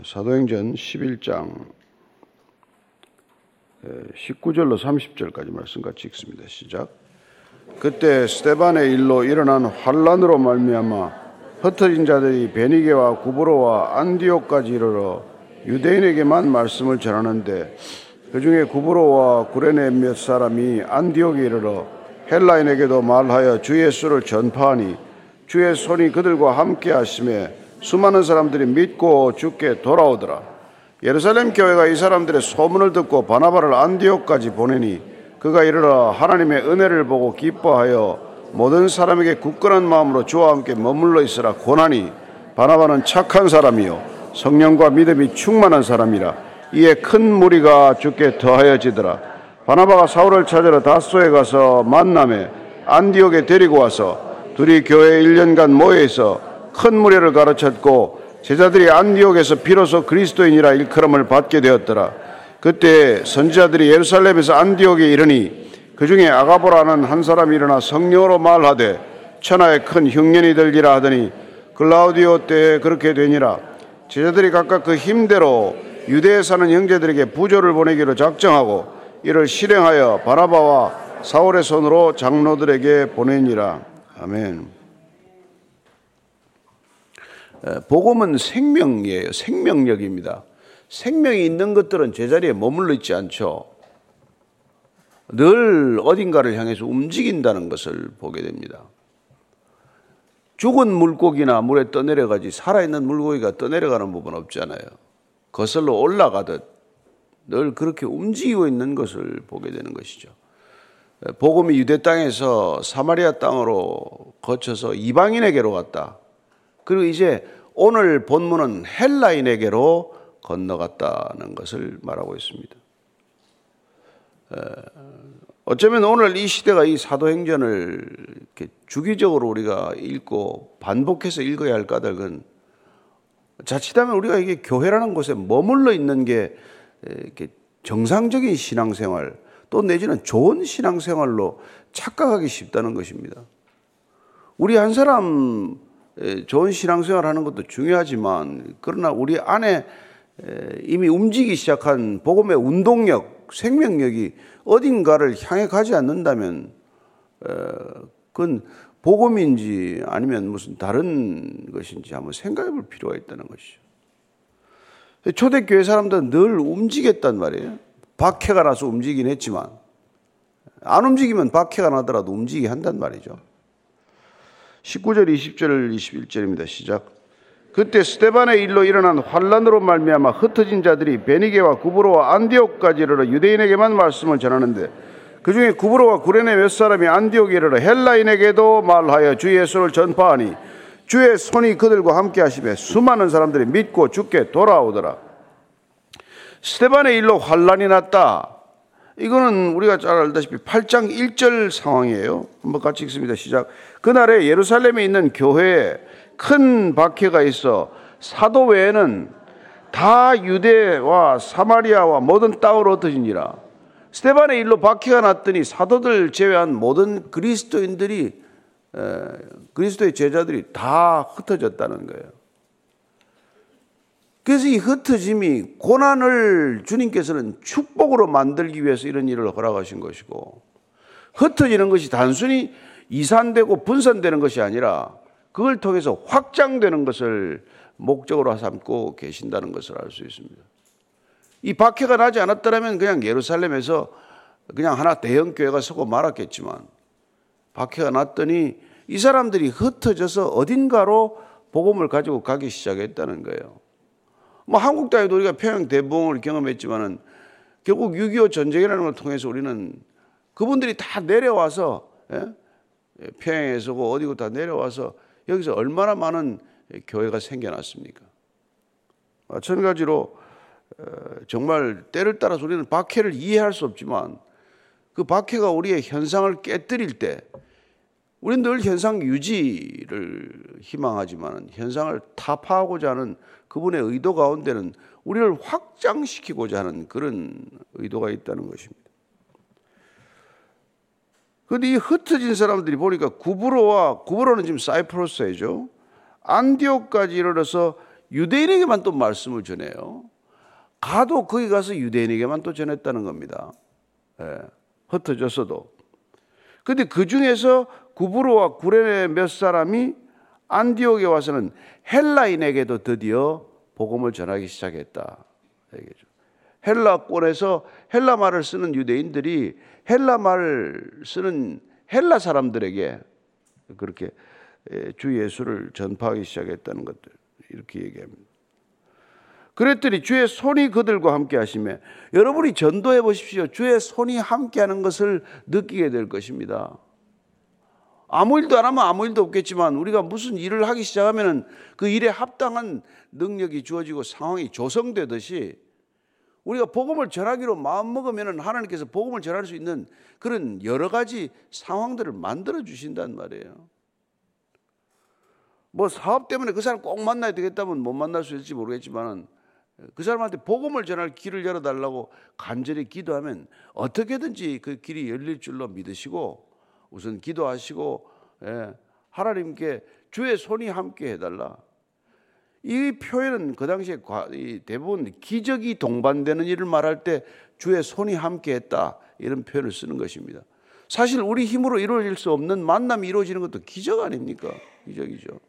사도행전 11장 19절로 30절까지 말씀 같이 읽습니다. 시작. 그때 스테반의 일로 일어난 환란으로 말미암아 흩어진 자들이 베니게와 구브로와 안디옥까지 이르러 유대인에게만 말씀을 전하는데 그 중에 구브로와 구레네 몇 사람이 안디옥에 이르러 헬라인에게도 말하여 주 예수를 전파하니 주의 손이 그들과 함께 하심에 수많은 사람들이 믿고 죽게 돌아오더라. 예루살렘 교회가 이 사람들의 소문을 듣고 바나바를 안디옥까지 보내니 그가 이르러 하나님의 은혜를 보고 기뻐하여 모든 사람에게 굳건한 마음으로 주와 함께 머물러 있으라 고나니 바나바는 착한 사람이요 성령과 믿음이 충만한 사람이라 이에 큰 무리가 죽게 더하여지더라 바나바가 사울을 찾으러 다소에 가서 만남에 안디옥에 데리고 와서 둘이 교회 1년간 모여 있어 큰 무리를 가르쳤고 제자들이 안디옥에서 비로소 그리스도인이라 일컬음을 받게 되었더라. 그때 선지자들이 예루살렘에서 안디옥에 이르니 그 중에 아가보라는 한 사람이 일어나 성령으로 말하되 천하에 큰 흉년이 들기라 하더니 글라우디오 때 그렇게 되니라. 제자들이 각각 그 힘대로 유대에 사는 형제들에게 부조를 보내기로 작정하고 이를 실행하여 바나바와 사울의 손으로 장로들에게 보내니라. 아멘. 복음은 생명이에요. 생명력입니다. 생명이 있는 것들은 제자리에 머물러 있지 않죠. 늘 어딘가를 향해서 움직인다는 것을 보게 됩니다. 죽은 물고기나 물에 떠내려가지 살아있는 물고기가 떠내려가는 부분 없잖아요. 거슬러 올라가듯 늘 그렇게 움직이고 있는 것을 보게 되는 것이죠. 복음이 유대 땅에서 사마리아 땅으로 거쳐서 이방인에게로 갔다. 그리고 이제 오늘 본문은 헬라인에게로 건너갔다는 것을 말하고 있습니다. 어쩌면 오늘 이 시대가 이 사도행전을 주기적으로 우리가 읽고 반복해서 읽어야 할 까닭은 자칫하면 우리가 이게 교회라는 곳에 머물러 있는 게 이렇게 정상적인 신앙생활 또 내지는 좋은 신앙생활로 착각하기 쉽다는 것입니다. 우리 한 사람 좋은 신앙생활 하는 것도 중요하지만 그러나 우리 안에 이미 움직이기 시작한 복음의 운동력, 생명력이 어딘가를 향해 가지 않는다면 그건 복음인지 아니면 무슨 다른 것인지 한번 생각해 볼 필요가 있다는 것이죠. 초대교회 사람들은 늘 움직였단 말이에요. 박해가 나서 움직이긴 했지만 안 움직이면 박해가 나더라도 움직이게 한단 말이죠. 19절, 20절, 21절입니다. 시작. 그때 스테반의 일로 일어난 환란으로 말미암아 흩어진 자들이 베니게와 구브로와 안디옥까지 이르러 유대인에게만 말씀을 전하는데 그 중에 구브로와 구레네 몇 사람이 안디옥에 이르러 헬라인에게도 말하여 주 예수를 전파하니 주의 손이 그들과 함께 하시며 수많은 사람들이 믿고 죽게 돌아오더라. 스테반의 일로 환란이 났다. 이거는 우리가 잘 알다시피 8장 1절 상황이에요. 한번 같이 읽습니다. 시작. 그날에 예루살렘에 있는 교회에 큰 박해가 있어 사도 외에는 다 유대와 사마리아와 모든 땅으로 흩어지니라. 스테반의 일로 박해가 났더니 사도들 제외한 모든 그리스도인들이 그리스도의 제자들이 다 흩어졌다는 거예요. 그래서 이 흩어짐이 고난을 주님께서는 축복으로 만들기 위해서 이런 일을 허락하신 것이고 흩어지는 것이 단순히 이산되고 분산되는 것이 아니라 그걸 통해서 확장되는 것을 목적으로 삼고 계신다는 것을 알 수 있습니다. 이 박해가 나지 않았더라면 그냥 예루살렘에서 그냥 하나 대형 교회가 서고 말았겠지만 박해가 났더니 이 사람들이 흩어져서 어딘가로 복음을 가지고 가기 시작했다는 거예요. 뭐 한국 땅에도 우리가 평양 대붕을 경험했지만은 결국 6.25 전쟁이라는 걸 통해서 우리는 그분들이 다 내려와서 예? 평양에서 어디고 다 내려와서 여기서 얼마나 많은 교회가 생겨났습니까? 마찬가지로 어, 정말 때를 따라서 우리는 박해를 이해할 수 없지만 그 박해가 우리의 현상을 깨뜨릴 때 우리는 늘 현상 유지를 희망하지만 현상을 타파하고자 하는 그분의 의도 가운데는 우리를 확장시키고자 하는 그런 의도가 있다는 것입니다. 그런데 이 흩어진 사람들이 보니까 구브로와 구브로는 지금 사이프러스이죠. 안디옥까지 이르러서 유대인에게만 또 말씀을 전해요. 가도 거기 가서 유대인에게만 또 전했다는 겁니다. 예, 흩어졌어도. 근데 그 중에서 구브로와 구레네 몇 사람이 안디옥에 와서는 헬라인에게도 드디어 복음을 전하기 시작했다. 얘기죠. 헬라권에서 헬라 말을 쓰는 유대인들이 헬라 말을 쓰는 헬라 사람들에게 그렇게 주 예수를 전파하기 시작했다는 것들 이렇게 얘기합니다. 그랬더니 주의 손이 그들과 함께 하시며 여러분이 전도해 보십시오. 주의 손이 함께 하는 것을 느끼게 될 것입니다. 아무 일도 안 하면 아무 일도 없겠지만 우리가 무슨 일을 하기 시작하면 그 일에 합당한 능력이 주어지고 상황이 조성되듯이 우리가 복음을 전하기로 마음먹으면 하나님께서 복음을 전할 수 있는 그런 여러 가지 상황들을 만들어 주신단 말이에요. 뭐 사업 때문에 그 사람 꼭 만나야 되겠다면 못 만날 수 있을지 모르겠지만 그 사람한테 복음을 전할 길을 열어달라고 간절히 기도하면 어떻게든지 그 길이 열릴 줄로 믿으시고 우선 기도하시고 예, 하나님께 주의 손이 함께 해달라. 이 표현은 그 당시에 대부분 기적이 동반되는 일을 말할 때 주의 손이 함께 했다 이런 표현을 쓰는 것입니다. 사실 우리 힘으로 이루어질 수 없는 만남이 이루어지는 것도 기적 아닙니까? 기적이죠.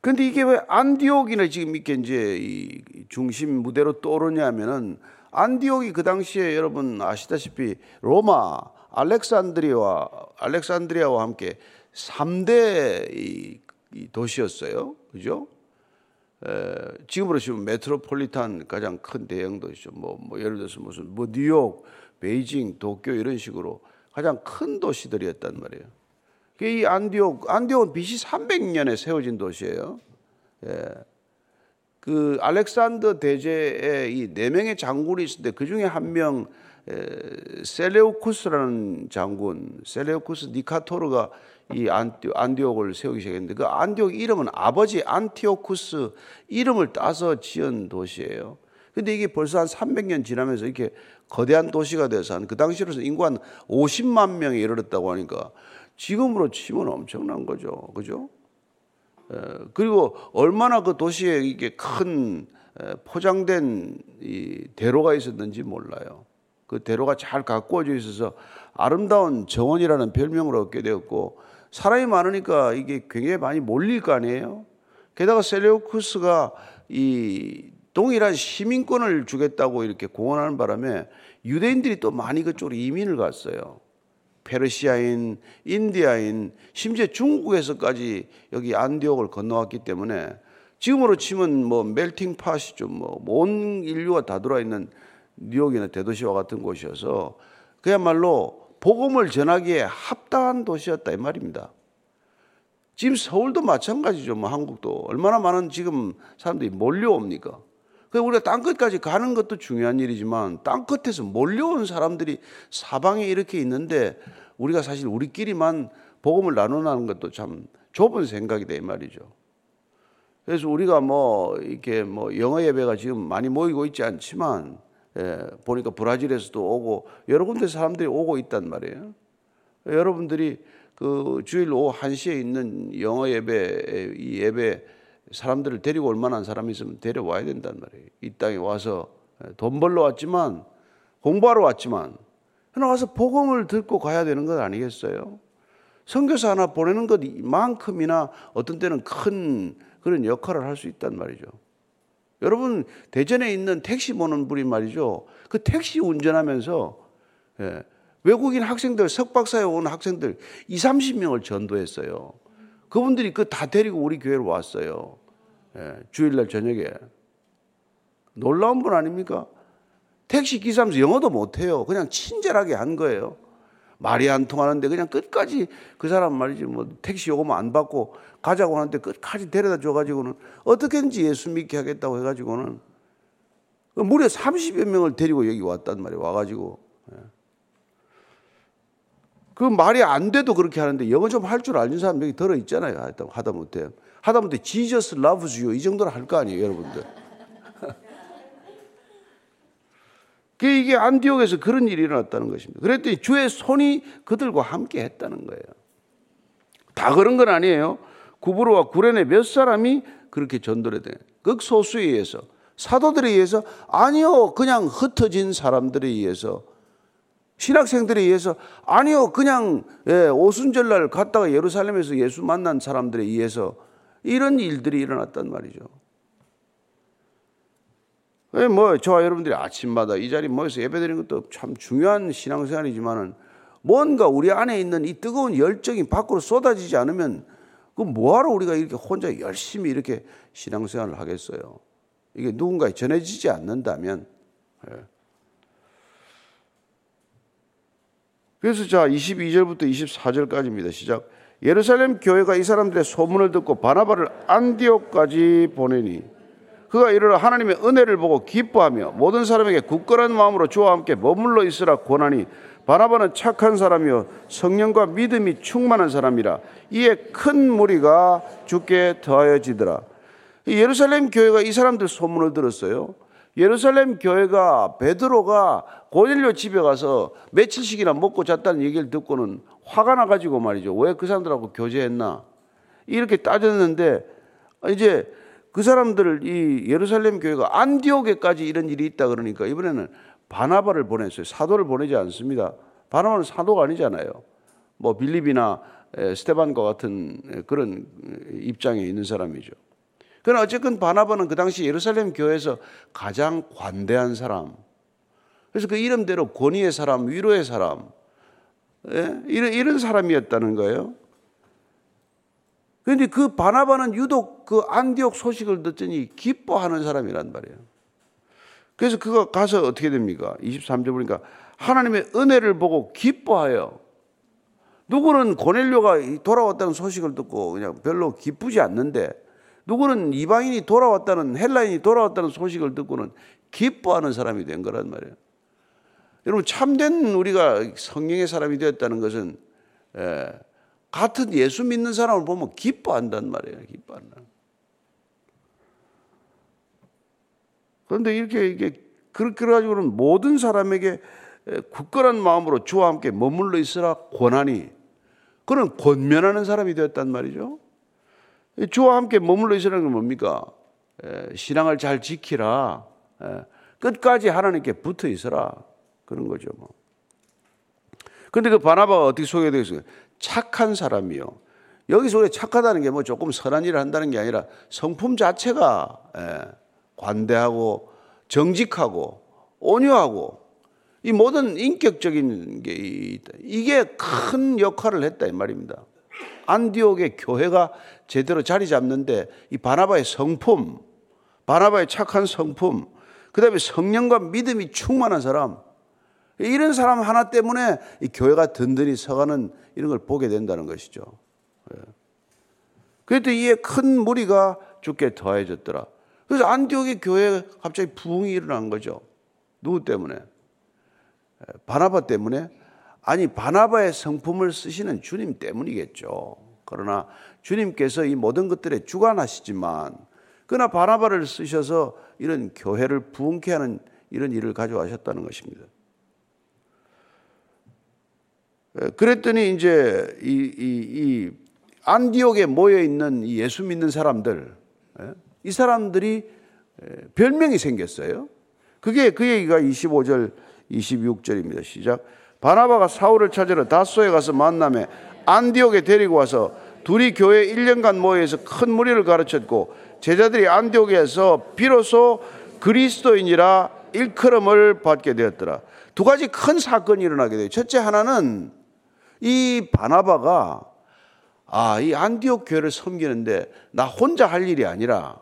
근데 이게 왜 안디옥이나 지금 이렇게 이제 이 중심 무대로 떠오르냐면은 안디옥이 그 당시에 여러분 아시다시피 로마, 알렉산드리아와 알렉산드리아와 함께 3대 이 도시였어요. 그죠? 에, 지금으로 치면 메트로폴리탄 가장 큰 대형 도시죠. 뭐, 뭐 예를 들어서 무슨 뭐 뉴욕, 베이징, 도쿄 이런 식으로 가장 큰 도시들이었단 말이에요. 이 안디옥, 안디옥은 BC 300년에 세워진 도시예요. 예. 그 알렉산더 대제에 이네 명의 장군이 있었는데 그 중에 한 명 셀레우쿠스라는 장군, 셀레우쿠스 니카토르가 이 안디옥을 세우기 시작했는데 그 안디옥 이름은 아버지 안티오쿠스 이름을 따서 지은 도시예요. 근데 이게 벌써 한 300년 지나면서 이렇게 거대한 도시가 돼서 한 그 당시로서 인구 한 50만 명에 이르렀다고 하니까 지금으로 치면 엄청난 거죠. 그죠? 그리고 얼마나 그 도시에 이게 큰 포장된 이 대로가 있었는지 몰라요. 그 대로가 잘 가꾸어져 있어서 아름다운 정원이라는 별명을 얻게 되었고 사람이 많으니까 이게 굉장히 많이 몰릴 거 아니에요. 게다가 셀레우쿠스가 이 동일한 시민권을 주겠다고 이렇게 공언하는 바람에 유대인들이 또 많이 그쪽으로 이민을 갔어요. 페르시아인, 인디아인, 심지어 중국에서까지 여기 안디옥을 건너왔기 때문에 지금으로 치면 뭐 멜팅 팟이죠. 뭐온 인류가 다 들어와 있는 뉴욕이나 대도시와 같은 곳이어서 그야말로 복음을 전하기에 합당한 도시였다 이 말입니다. 지금 서울도 마찬가지죠. 뭐 한국도 얼마나 많은 지금 사람들이 몰려옵니까? 그 우리가 땅 끝까지 가는 것도 중요한 일이지만 땅 끝에서 몰려온 사람들이 사방에 이렇게 있는데 우리가 사실 우리끼리만 복음을 나누는 것도 참 좁은 생각이다 이 말이죠. 그래서 우리가 뭐 이렇게 뭐 영어 예배가 지금 많이 모이고 있지 않지만 예, 보니까 브라질에서도 오고 여러 군데 사람들이 오고 있단 말이에요. 여러분들이 그 주일 오후 1시에 있는 영어 예배, 이 예배 사람들을 데리고 올 만한 사람이 있으면 데려와야 된단 말이에요. 이 땅에 와서 돈 벌러 왔지만, 공부하러 왔지만, 와서 복음을 듣고 가야 되는 것 아니겠어요? 선교사 하나 보내는 것만큼이나 어떤 때는 큰 그런 역할을 할 수 있단 말이죠. 여러분 대전에 있는 택시 보는 분이 말이죠. 그 택시 운전하면서 예, 외국인 학생들 석박사에 온 학생들 2, 30명을 전도했어요. 그분들이 그 다 데리고 우리 교회로 왔어요. 예, 주일날 저녁에 놀라운 분 아닙니까? 택시 기사면서 영어도 못해요. 그냥 친절하게 한 거예요. 말이 안 통하는데 그냥 끝까지 그 사람 말이지 뭐 택시 요금 안 받고 가자고 하는데 끝까지 데려다 줘가지고는 어떻게든지 예수 믿게 하겠다고 해가지고는 무려 30여 명을 데리고 여기 왔단 말이에요. 와가지고. 예. 그 말이 안 돼도 그렇게 하는데 영어 좀 할 줄 아는 사람 여기 들어 있잖아요. 하다 못해. 하다 못해 Jesus loves you 이 정도는 할 거 아니에요, 여러분들. 그 이게 안디옥에서 그런 일이 일어났다는 것입니다. 그랬더니 주의 손이 그들과 함께 했다는 거예요. 다 그런 건 아니에요. 구브로와 구레네 몇 사람이 그렇게 전도를 돼. 극소수에 의해서 사도들에 의해서 아니요 그냥 흩어진 사람들에 의해서 신학생들에 의해서 아니요 그냥 예, 오순절날 갔다가 예루살렘에서 예수 만난 사람들에 의해서 이런 일들이 일어났단 말이죠. 예, 뭐 저와 여러분들이 아침마다 이 자리 모여서 예배드리는 것도 참 중요한 신앙생활이지만은 뭔가 우리 안에 있는 이 뜨거운 열정이 밖으로 쏟아지지 않으면 그 뭐하러 우리가 이렇게 혼자 열심히 이렇게 신앙생활을 하겠어요? 이게 누군가에 전해지지 않는다면. 예. 그래서 자, 22절부터 24절까지입니다. 시작. 예루살렘 교회가 이 사람들의 소문을 듣고 바나바를 안디옥까지 보내니 그가 이르러 하나님의 은혜를 보고 기뻐하며 모든 사람에게 굳건한 마음으로 주와 함께 머물러 있으라 권하니 바나바는 착한 사람이요 성령과 믿음이 충만한 사람이라 이에 큰 무리가 죽게 더하여지더라. 예루살렘 교회가 이 사람들 소문을 들었어요. 예루살렘 교회가 베드로가 고넬료 집에 가서 며칠씩이나 먹고 잤다는 얘기를 듣고는 화가 나가지고 말이죠. 왜 그 사람들하고 교제했나? 이렇게 따졌는데 이제 그 사람들을 이 예루살렘 교회가 안디옥에까지 이런 일이 있다 그러니까 이번에는 바나바를 보냈어요. 사도를 보내지 않습니다. 바나바는 사도가 아니잖아요. 뭐 빌립이나 스테반과 같은 그런 입장에 있는 사람이죠. 그러나 어쨌든 바나바는 그 당시 예루살렘 교회에서 가장 관대한 사람. 그래서 그 이름대로 권위의 사람, 위로의 사람, 예? 이런, 이런 사람이었다는 거예요. 그런데 그 바나바는 유독 그 안디옥 소식을 듣더니 기뻐하는 사람이란 말이에요. 그래서 그가 가서 어떻게 됩니까? 23절 보니까 하나님의 은혜를 보고 기뻐하여 누구는 고넬료가 돌아왔다는 소식을 듣고 그냥 별로 기쁘지 않는데 누구는 이방인이 돌아왔다는 헬라인이 돌아왔다는 소식을 듣고는 기뻐하는 사람이 된 거란 말이에요. 여러분 참된 우리가 성령의 사람이 되었다는 것은 에, 같은 예수 믿는 사람을 보면 기뻐한단 말이에요. 기뻐한다. 그런데 이렇게 이게 그렇게 가지고는 모든 사람에게 굳건한 마음으로 주와 함께 머물러 있으라 권하니 그는 권면하는 사람이 되었단 말이죠. 주와 함께 머물러 있으라는 건 뭡니까? 신앙을 잘 지키라. 끝까지 하나님께 붙어 있어라. 그런 거죠. 뭐. 근데 그 바나바가 어떻게 소개되어 있어요? 착한 사람이요. 여기서 우리 착하다는 게 뭐 조금 선한 일을 한다는 게 아니라 성품 자체가 관대하고 정직하고 온유하고 이 모든 인격적인 게. 이게 큰 역할을 했다 이 말입니다. 안디옥의 교회가 제대로 자리 잡는데 이 바나바의 성품, 바나바의 착한 성품, 그 다음에 성령과 믿음이 충만한 사람, 이런 사람 하나 때문에 이 교회가 든든히 서가는 이런 걸 보게 된다는 것이죠. 예. 그랬더니 이에 큰 무리가 죽게 더해졌더라. 그래서 안디옥의 교회에 갑자기 부흥이 일어난 거죠. 누구 때문에? 예, 바나바 때문에? 아니, 바나바의 성품을 쓰시는 주님 때문이겠죠. 그러나 주님께서 이 모든 것들에 주관하시지만, 그러나 바나바를 쓰셔서 이런 교회를 부흥케 하는 이런 일을 가져가셨다는 것입니다. 그랬더니 이제 이, 이, 이 안디옥에 모여 있는 예수 믿는 사람들, 이 사람들이 별명이 생겼어요. 그게 그 얘기가 25절, 26절입니다. 시작. 바나바가 사울을 찾으러 다소에 가서 만남에 안디옥에 데리고 와서 둘이 교회 1년간 모여서 큰 무리를 가르쳤고 제자들이 안디옥에서 비로소 그리스도인이라 일컬음을 받게 되었더라. 두 가지 큰 사건이 일어나게 돼요. 첫째 하나는 이 바나바가 아, 이 안디옥 교회를 섬기는데 나 혼자 할 일이 아니라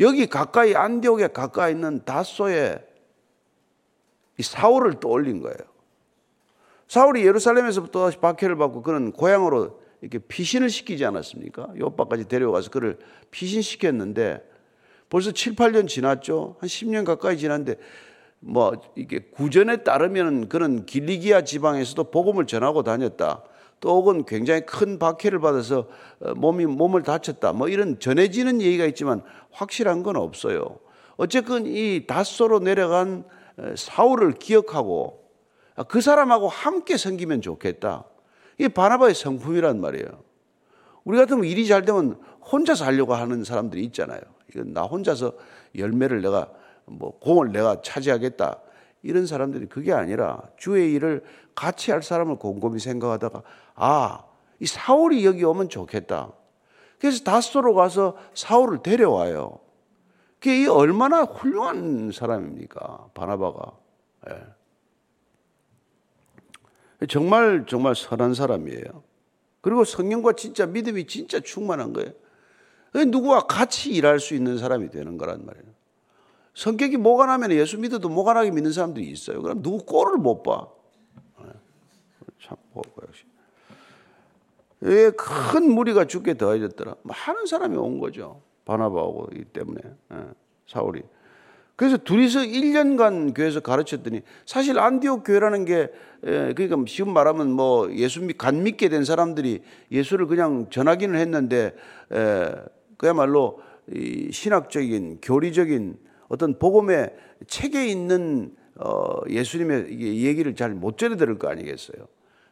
여기 가까이 안디옥에 가까이 있는 다소에 이 사울을 떠올린 거예요. 사울이 예루살렘에서부터 다시 박해를 받고 그는 고향으로 이렇게 피신을 시키지 않았습니까? 요바까지 데려가서 그를 피신시켰는데 벌써 7, 8년 지났죠. 한 10년 가까이 지났는데 뭐 이게 구전에 따르면 그는 길리기아 지방에서도 복음을 전하고 다녔다. 또 혹은 굉장히 큰 박해를 받아서 어, 몸이 몸을 다쳤다. 뭐 이런 전해지는 얘기가 있지만 확실한 건 없어요. 어쨌든 이 다소로 내려간 어, 사울을 기억하고 그 사람하고 함께 섬기면 좋겠다. 이게 바나바의 성품이란 말이에요. 우리 같으면 일이 잘 되면 혼자 살려고 하는 사람들이 있잖아요. 이건 나 혼자서 열매를 내가 뭐 공을 내가 차지하겠다. 이런 사람들이 그게 아니라 주의 일을 같이 할 사람을 곰곰이 생각하다가 아, 이 사울이 여기 오면 좋겠다. 그래서 다스로 가서 사울을 데려와요. 그게 얼마나 훌륭한 사람입니까? 바나바가. 예. 정말 정말 선한 사람이에요. 그리고 성령과 진짜 믿음이 진짜 충만한 거예요. 누구와 같이 일할 수 있는 사람이 되는 거란 말이에요. 성격이 뭐가 나면 예수 믿어도 뭐가 나게 믿는 사람들이 있어요. 그럼 누구 꼴을 못 봐. 예. 참, 역시. 큰 무리가 죽게 더해졌더라. 많은 사람이 온 거죠. 바나바하고 이 때문에 예, 사울이. 그래서 둘이서 1년간 교회에서 가르쳤더니 사실 안디옥 교회라는 게 예, 그러니까 쉬운 말하면 뭐 예수 믿, 간 믿게 된 사람들이 예수를 그냥 전하기는 했는데 예, 그야말로 이 신학적인 교리적인 어떤 복음의 책에 있는 어 예수님의 얘기를 잘 못 전해 들을 거 아니겠어요.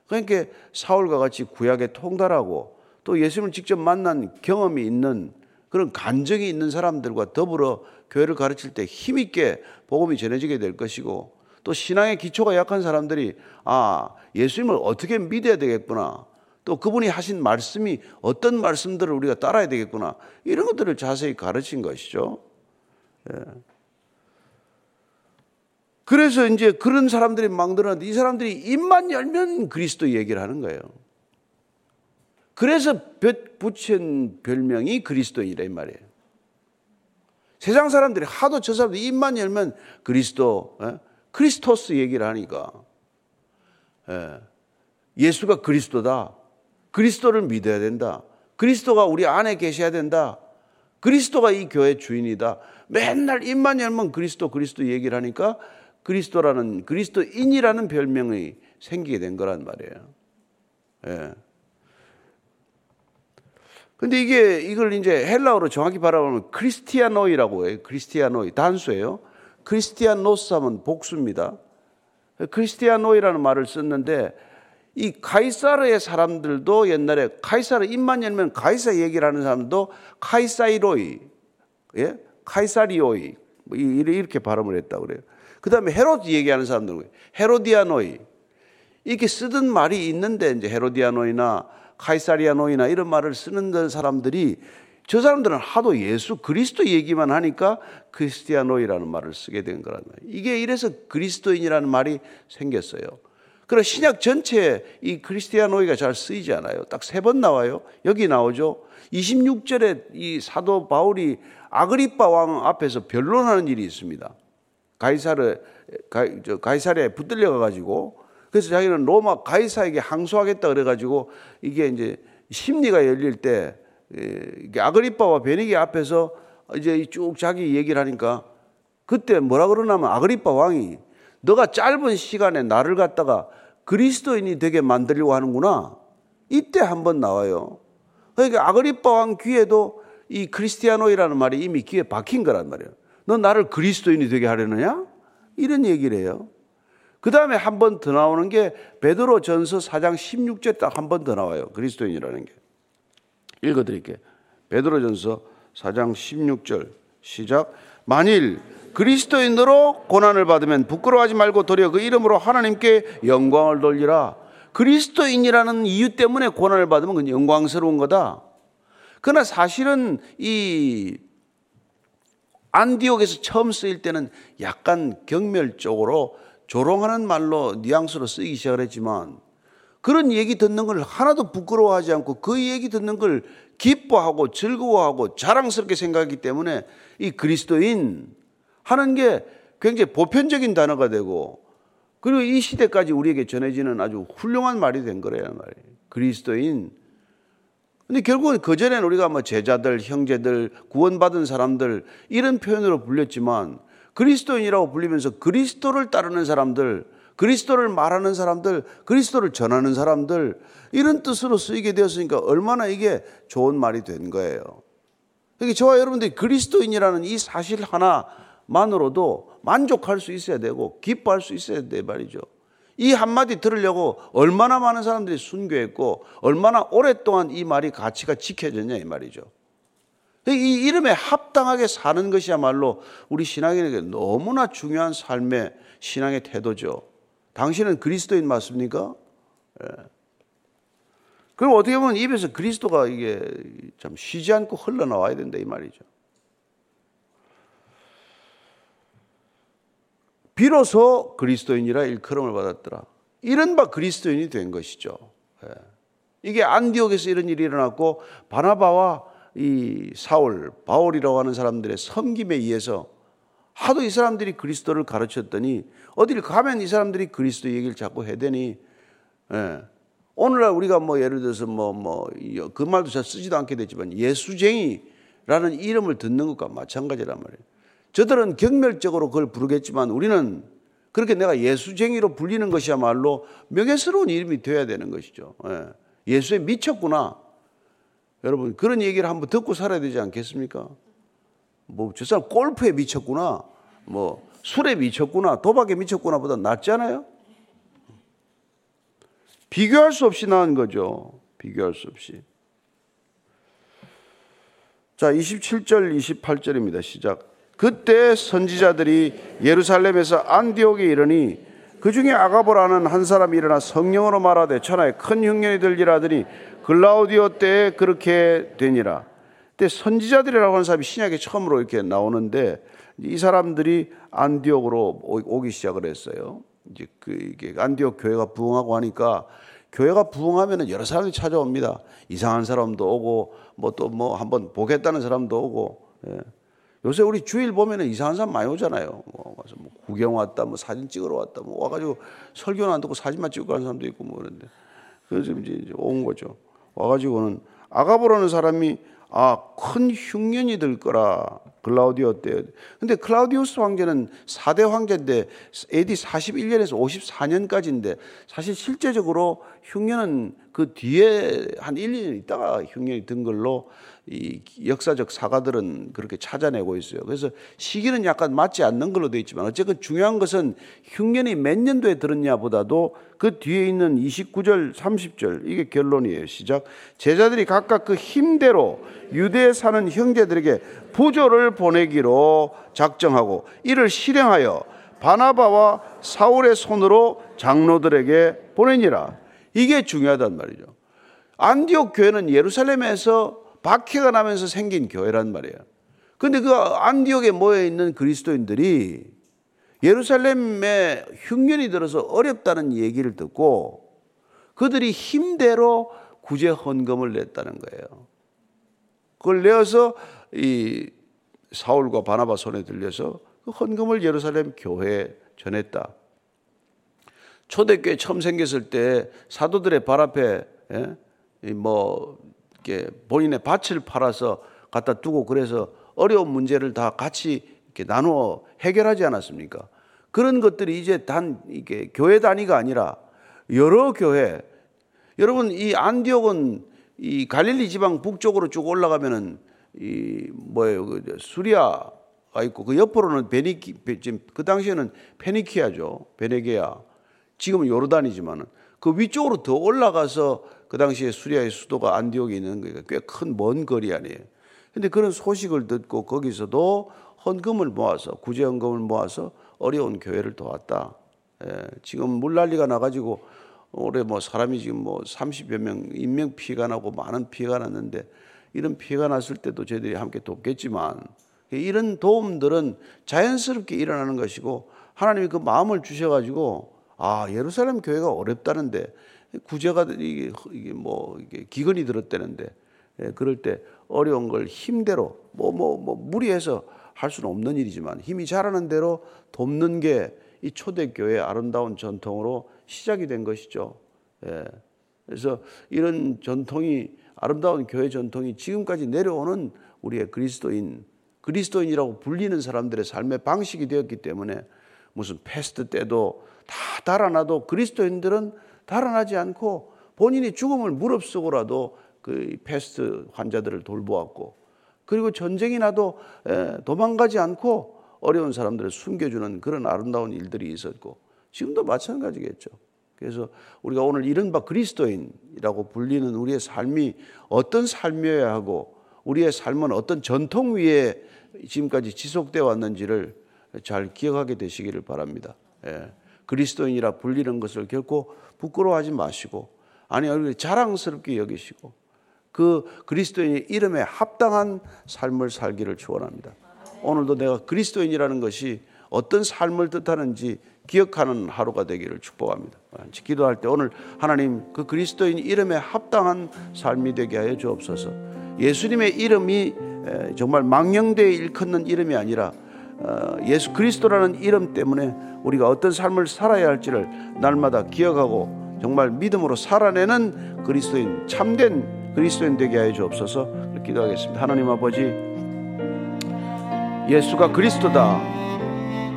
그러니까 사울과 같이 구약에 통달하고 또 예수님을 직접 만난 경험이 있는 그런 간적이 있는 사람들과 더불어 교회를 가르칠 때 힘있게 복음이 전해지게 될 것이고 또 신앙의 기초가 약한 사람들이 아, 예수님을 어떻게 믿어야 되겠구나. 또 그분이 하신 말씀이 어떤 말씀들을 우리가 따라야 되겠구나. 이런 것들을 자세히 가르친 것이죠. 예. 그래서 이제 그런 사람들이 막 늘어났는데 이 사람들이 입만 열면 그리스도 얘기를 하는 거예요. 그래서 붙인 별명이 그리스도이라 이 말이에요. 세상 사람들이 하도 저 사람들 입만 열면 그리스도, 예? 크리스토스 얘기를 하니까 예. 예수가 그리스도다. 그리스도를 믿어야 된다. 그리스도가 우리 안에 계셔야 된다. 그리스도가 이 교회 주인이다. 맨날 입만 열면 그리스도, 그리스도 얘기를 하니까 그리스도라는 그리스도인이라는 별명이 생기게 된 거란 말이에요. 예. 근데 이게 이걸 이제 헬라어로 정확히 바라보면 크리스티아노이라고 해요. 크리스티아노이 단수예요. Χριστιανός 하면 복수입니다. Χριστιανοί라는 말을 썼는데 이 카이사르의 사람들도 옛날에 카이사르 입만 열면 카이사르 얘기를 하는 사람도 카이사이로이, 예? 카이사리오이 뭐 이렇게 발음을 했다고 그래요. 그 다음에 헤로드 얘기하는 사람들, Ἡρῳδιανοί. 이렇게 쓰던 말이 있는데, 이제 Ἡρῳδιανοί나 Καισαριανοί나 이런 말을 쓰는 사람들이 저 사람들은 하도 예수 그리스도 얘기만 하니까 크리스티아노이라는 말을 쓰게 된 거란 말이에요. 이게 이래서 그리스도인이라는 말이 생겼어요. 그래 신약 전체에 이 크리스티아노이가 잘 쓰이지 않아요. 딱 세 번 나와요. 여기 나오죠. 26절에 이 사도 바울이 아그리빠 왕 앞에서 변론하는 일이 있습니다. 가이사르 가이사르에 붙들려 가지고 그래서 자기는 로마 가이사에게 항소하겠다 그래 가지고 이게 이제 심리가 열릴 때 아그리빠와 베니게 앞에서 이제 쭉 자기 얘기를 하니까 그때 뭐라 그러냐면 아그리빠 왕이 너가 짧은 시간에 나를 갖다가 그리스도인이 되게 만들려고 하는구나. 이때 한번 나와요. 그러니까 아그리빠 왕 귀에도 이 크리스티아노이라는 말이 이미 귀에 박힌 거란 말이에요. 너 나를 그리스도인이 되게 하려느냐? 이런 얘기를 해요. 그 다음에 한 번 더 나오는 게 베드로 전서 4장 16절 딱한 번 더 나와요. 그리스도인이라는 게. 읽어드릴게요. 베드로 전서 4장 16절 시작. 만일 그리스도인으로 고난을 받으면 부끄러워하지 말고 도리어 그 이름으로 하나님께 영광을 돌리라. 그리스도인이라는 이유 때문에 고난을 받으면 그건 영광스러운 거다. 그러나 사실은 이 안디옥에서 처음 쓰일 때는 약간 경멸적으로 조롱하는 말로 뉘앙스로 쓰기 시작을 했지만 그런 얘기 듣는 걸 하나도 부끄러워하지 않고 그 얘기 듣는 걸 기뻐하고 즐거워하고 자랑스럽게 생각하기 때문에 이 그리스도인 하는 게 굉장히 보편적인 단어가 되고 그리고 이 시대까지 우리에게 전해지는 아주 훌륭한 말이 된 거래요 말이에요. 그리스도인 근데 결국은 그전에는 우리가 뭐 제자들, 형제들, 구원받은 사람들 이런 표현으로 불렸지만 그리스도인이라고 불리면서 그리스도를 따르는 사람들, 그리스도를 말하는 사람들, 그리스도를 전하는 사람들 이런 뜻으로 쓰이게 되었으니까 얼마나 이게 좋은 말이 된 거예요. 그러니까 저와 여러분들이 그리스도인이라는 이 사실 하나만으로도 만족할 수 있어야 되고 기뻐할 수 있어야 돼 말이죠. 이 한마디 들으려고 얼마나 많은 사람들이 순교했고 얼마나 오랫동안 이 말이 가치가 지켜졌냐 이 말이죠. 이 이름에 합당하게 사는 것이야말로 우리 신앙인에게 너무나 중요한 삶의 신앙의 태도죠. 당신은 그리스도인 맞습니까? 예. 그럼 어떻게 보면 입에서 그리스도가 이게 참 쉬지 않고 흘러나와야 된다 이 말이죠. 비로소 그리스도인이라 일컬음을 받았더라. 이른바 그리스도인이 된 것이죠. 예. 이게 안디옥에서 이런 일이 일어났고 바나바와 이 사울, 바울이라고 하는 사람들의 섬김에 의해서 하도 이 사람들이 그리스도를 가르쳤더니 어디를 가면 이 사람들이 그리스도 얘기를 자꾸 해대니 예. 오늘날 우리가 뭐 예를 들어서 뭐 뭐 그 말도 잘 쓰지도 않게 됐지만 예수쟁이라는 이름을 듣는 것과 마찬가지란 말이에요. 저들은 경멸적으로 그걸 부르겠지만 우리는 그렇게 내가 예수쟁이로 불리는 것이야말로 명예스러운 이름이 되어야 되는 것이죠. 예. 수에 미쳤구나. 여러분 그런 얘기를 한번 듣고 살아야 되지 않겠습니까? 뭐 저 사람 골프에 미쳤구나. 뭐 술에 미쳤구나. 도박에 미쳤구나 보다 낫잖아요. 비교할 수 없이 나은 거죠. 비교할 수 없이. 자, 27절, 28절입니다. 시작. 그때 선지자들이 예루살렘에서 안디옥에 이르니 그 중에 아가보라는 한 사람이 일어나 성령으로 말하되 천하에 큰 흉년이 들리라 하더니 글라우디오 때에 그렇게 되니라. 그때 선지자들이라고 하는 사람이 신약에 처음으로 이렇게 나오는데 이 사람들이 안디옥으로 오기 시작을 했어요. 이제 그 이게 안디옥 교회가 부흥하고 하니까 교회가 부흥하면은 여러 사람이 찾아옵니다. 이상한 사람도 오고 뭐 또뭐 뭐 한번 보겠다는 사람도 오고. 예. 요새 우리 주일 보면은 이상한 사람 많이 오잖아요. 뭐 와서 뭐 구경 왔다, 뭐 사진 찍으러 왔다, 뭐 와가지고 설교는 안 듣고 사진만 찍고 가는 사람도 있고 뭐 그런데 그래서 이제 온 거죠. 와가지고는 아가보라는 사람이 아, 큰 흉년이 들 거라. 글라우디오 때. 근데 클라우디우스 황제는 4대 황제인데 AD 41년에서 54년까지인데 사실 실제적으로 흉년은 그 뒤에 한 1, 2년 있다가 흉년이 든 걸로 이 역사적 사가들은 그렇게 찾아내고 있어요. 그래서 시기는 약간 맞지 않는 걸로 되어 있지만 어쨌든 중요한 것은 흉년이 몇 년도에 들었냐 보다도 그 뒤에 있는 29절, 30절 이게 결론이에요. 시작. 제자들이 각각 그 힘대로 유대에 사는 형제들에게 부조를 보내기로 작정하고 이를 실행하여 바나바와 사울의 손으로 장로들에게 보내니라. 이게 중요하단 말이죠. 안디옥 교회는 예루살렘에서 박해가 나면서 생긴 교회란 말이에요. 근데 그 안디옥에 모여 있는 그리스도인들이 예루살렘에 흉년이 들어서 어렵다는 얘기를 듣고 그들이 힘대로 구제 헌금을 냈다는 거예요. 그걸 내어서 이 사울과 바나바 손에 들려서 그 헌금을 예루살렘 교회에 전했다. 초대교회 처음 생겼을 때 사도들의 발 앞에 예? 뭐 이렇게 본인의 밭을 팔아서 갖다 두고 그래서 어려운 문제를 다 같이 이렇게 나누어 해결하지 않았습니까? 그런 것들이 이제 단 이게 교회 단위가 아니라 여러 교회 여러분 이 안디옥은 이 갈릴리 지방 북쪽으로 쭉 올라가면은 이 뭐예요 그 수리아가 있고 그 옆으로는 베니키 지금 그 당시에는 페니키아죠 베네게아 지금은 요르단이지만은 그 위쪽으로 더 올라가서 그 당시에 수리아의 수도가 안디옥에 있는 거니까 꽤 큰 먼 거리 아니에요. 근데 그런 소식을 듣고 거기서도 헌금을 모아서 구제 헌금을 모아서 어려운 교회를 도왔다. 예, 지금 물난리가 나가지고 올해 뭐 사람이 지금 뭐 30여 명 인명 피해가 나고 많은 피해가 났는데 이런 피해가 났을 때도 저희들이 함께 돕겠지만 이런 도움들은 자연스럽게 일어나는 것이고 하나님이 그 마음을 주셔가지고 아 예루살렘 교회가 어렵다는데 구제가 이게, 이게 뭐 이게 기근이 들었다는데 예, 그럴 때 어려운 걸 힘대로 뭐 뭐뭐 뭐, 뭐 무리해서 할 수는 없는 일이지만 힘이 자라는 대로 돕는 게 이 초대교회의 아름다운 전통으로 시작이 된 것이죠. 예. 그래서 이런 전통이 아름다운 교회 전통이 지금까지 내려오는 우리의 그리스도인, 그리스도인이라고 불리는 사람들의 삶의 방식이 되었기 때문에 무슨 페스트 때도 다 달아나도 그리스도인들은 달아나지 않고 본인이 죽음을 무릅쓰고라도 그 페스트 환자들을 돌보았고 그리고 전쟁이 나도 도망가지 않고 어려운 사람들을 숨겨주는 그런 아름다운 일들이 있었고 지금도 마찬가지겠죠. 그래서 우리가 오늘 이른바 그리스도인이라고 불리는 우리의 삶이 어떤 삶이어야 하고 우리의 삶은 어떤 전통 위에 지금까지 지속되어 왔는지를 잘 기억하게 되시기를 바랍니다. 예. 그리스도인이라 불리는 것을 결코 부끄러워하지 마시고 아니 자랑스럽게 여기시고 그 그리스도인의 이름에 합당한 삶을 살기를 축원합니다. 오늘도 내가 그리스도인이라는 것이 어떤 삶을 뜻하는지 기억하는 하루가 되기를 축복합니다. 기도할 때 오늘 하나님 그 그리스도인 이름에 합당한 삶이 되게 하여 주옵소서. 예수님의 이름이 정말 망령되어 일컫는 이름이 아니라 어, 예수 그리스도라는 이름 때문에 우리가 어떤 삶을 살아야 할지를 날마다 기억하고 정말 믿음으로 살아내는 그리스도인 참된 그리스도인 되게 하여 주옵소서 기도하겠습니다. 하나님 아버지 예수가 그리스도다.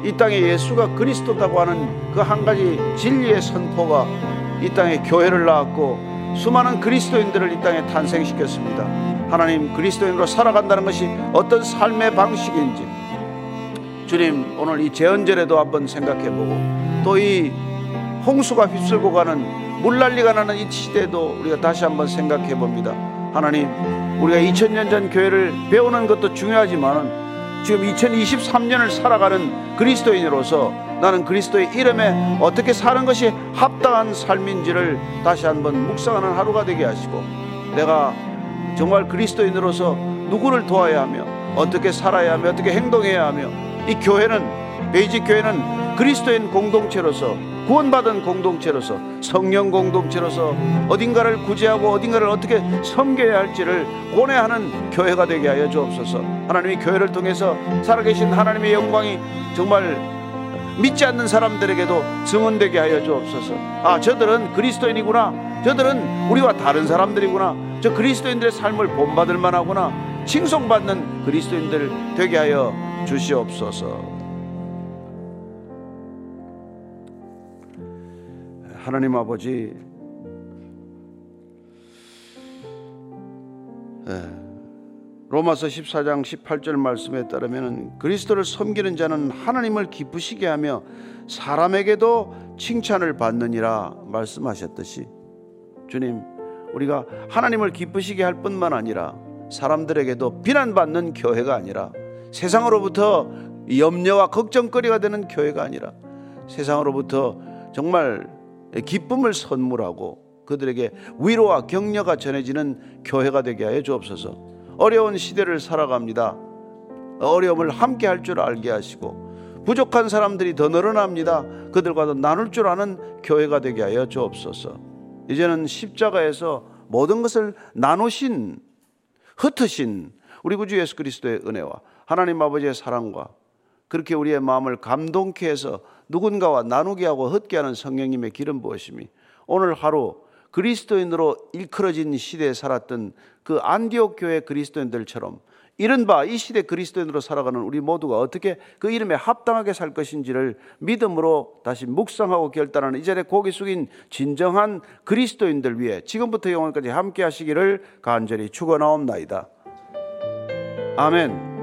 이 땅에 예수가 그리스도다고 하는 그 한 가지 진리의 선포가 이 땅에 교회를 낳았고 수많은 그리스도인들을 이 땅에 탄생시켰습니다. 하나님 그리스도인으로 살아간다는 것이 어떤 삶의 방식인지 주님 오늘 이 재언절에도 한번 생각해보고 또 이 홍수가 휩쓸고 가는 물난리가 나는 이 시대에도 우리가 다시 한번 생각해 봅니다. 하나님 우리가 2000년 전 교회를 배우는 것도 중요하지만은 지금 2023년을 살아가는 그리스도인으로서 나는 그리스도의 이름에 어떻게 사는 것이 합당한 삶인지를 다시 한번 묵상하는 하루가 되게 하시고 내가 정말 그리스도인으로서 누구를 도와야 하며 어떻게 살아야 하며 어떻게 행동해야 하며 이 교회는 베이직 교회는 그리스도인 공동체로서 구원받은 공동체로서 성령 공동체로서 어딘가를 구제하고 어딘가를 어떻게 섬겨야 할지를 고뇌하는 교회가 되게 하여 주옵소서. 하나님이 교회를 통해서 살아계신 하나님의 영광이 정말 믿지 않는 사람들에게도 증언되게 하여 주옵소서. 아, 저들은 그리스도인이구나. 저들은 우리와 다른 사람들이구나. 저 그리스도인들의 삶을 본받을 만하구나. 칭송받는 그리스도인들 되게 하여 주시옵소서. 하나님 아버지 예. 로마서 14장 18절 말씀에 따르면 그리스도를 섬기는 자는 하나님을 기쁘시게 하며 사람에게도 칭찬을 받느니라 말씀하셨듯이 주님 우리가 하나님을 기쁘시게 할 뿐만 아니라 사람들에게도 비난받는 교회가 아니라 세상으로부터 염려와 걱정거리가 되는 교회가 아니라 세상으로부터 정말 기쁨을 선물하고 그들에게 위로와 격려가 전해지는 교회가 되게 하여 주옵소서. 어려운 시대를 살아갑니다. 어려움을 함께 할 줄 알게 하시고 부족한 사람들이 더 늘어납니다. 그들과도 나눌 줄 아는 교회가 되게 하여 주옵소서. 이제는 십자가에서 모든 것을 나누신 흩으신 우리 구주 예수 그리스도의 은혜와 하나님 아버지의 사랑과 그렇게 우리의 마음을 감동케 해서 누군가와 나누게 하고 헛게 하는 성령님의 기름 부으심이 오늘 하루 그리스도인으로 일컬어진 시대에 살았던 그 안디옥 교회 그리스도인들처럼 이른바 이 시대 그리스도인으로 살아가는 우리 모두가 어떻게 그 이름에 합당하게 살 것인지를 믿음으로 다시 묵상하고 결단하는 이 자리에 고개 숙인 진정한 그리스도인들 위해 지금부터 영원까지 함께 하시기를 간절히 축원하옵나이다. 아멘.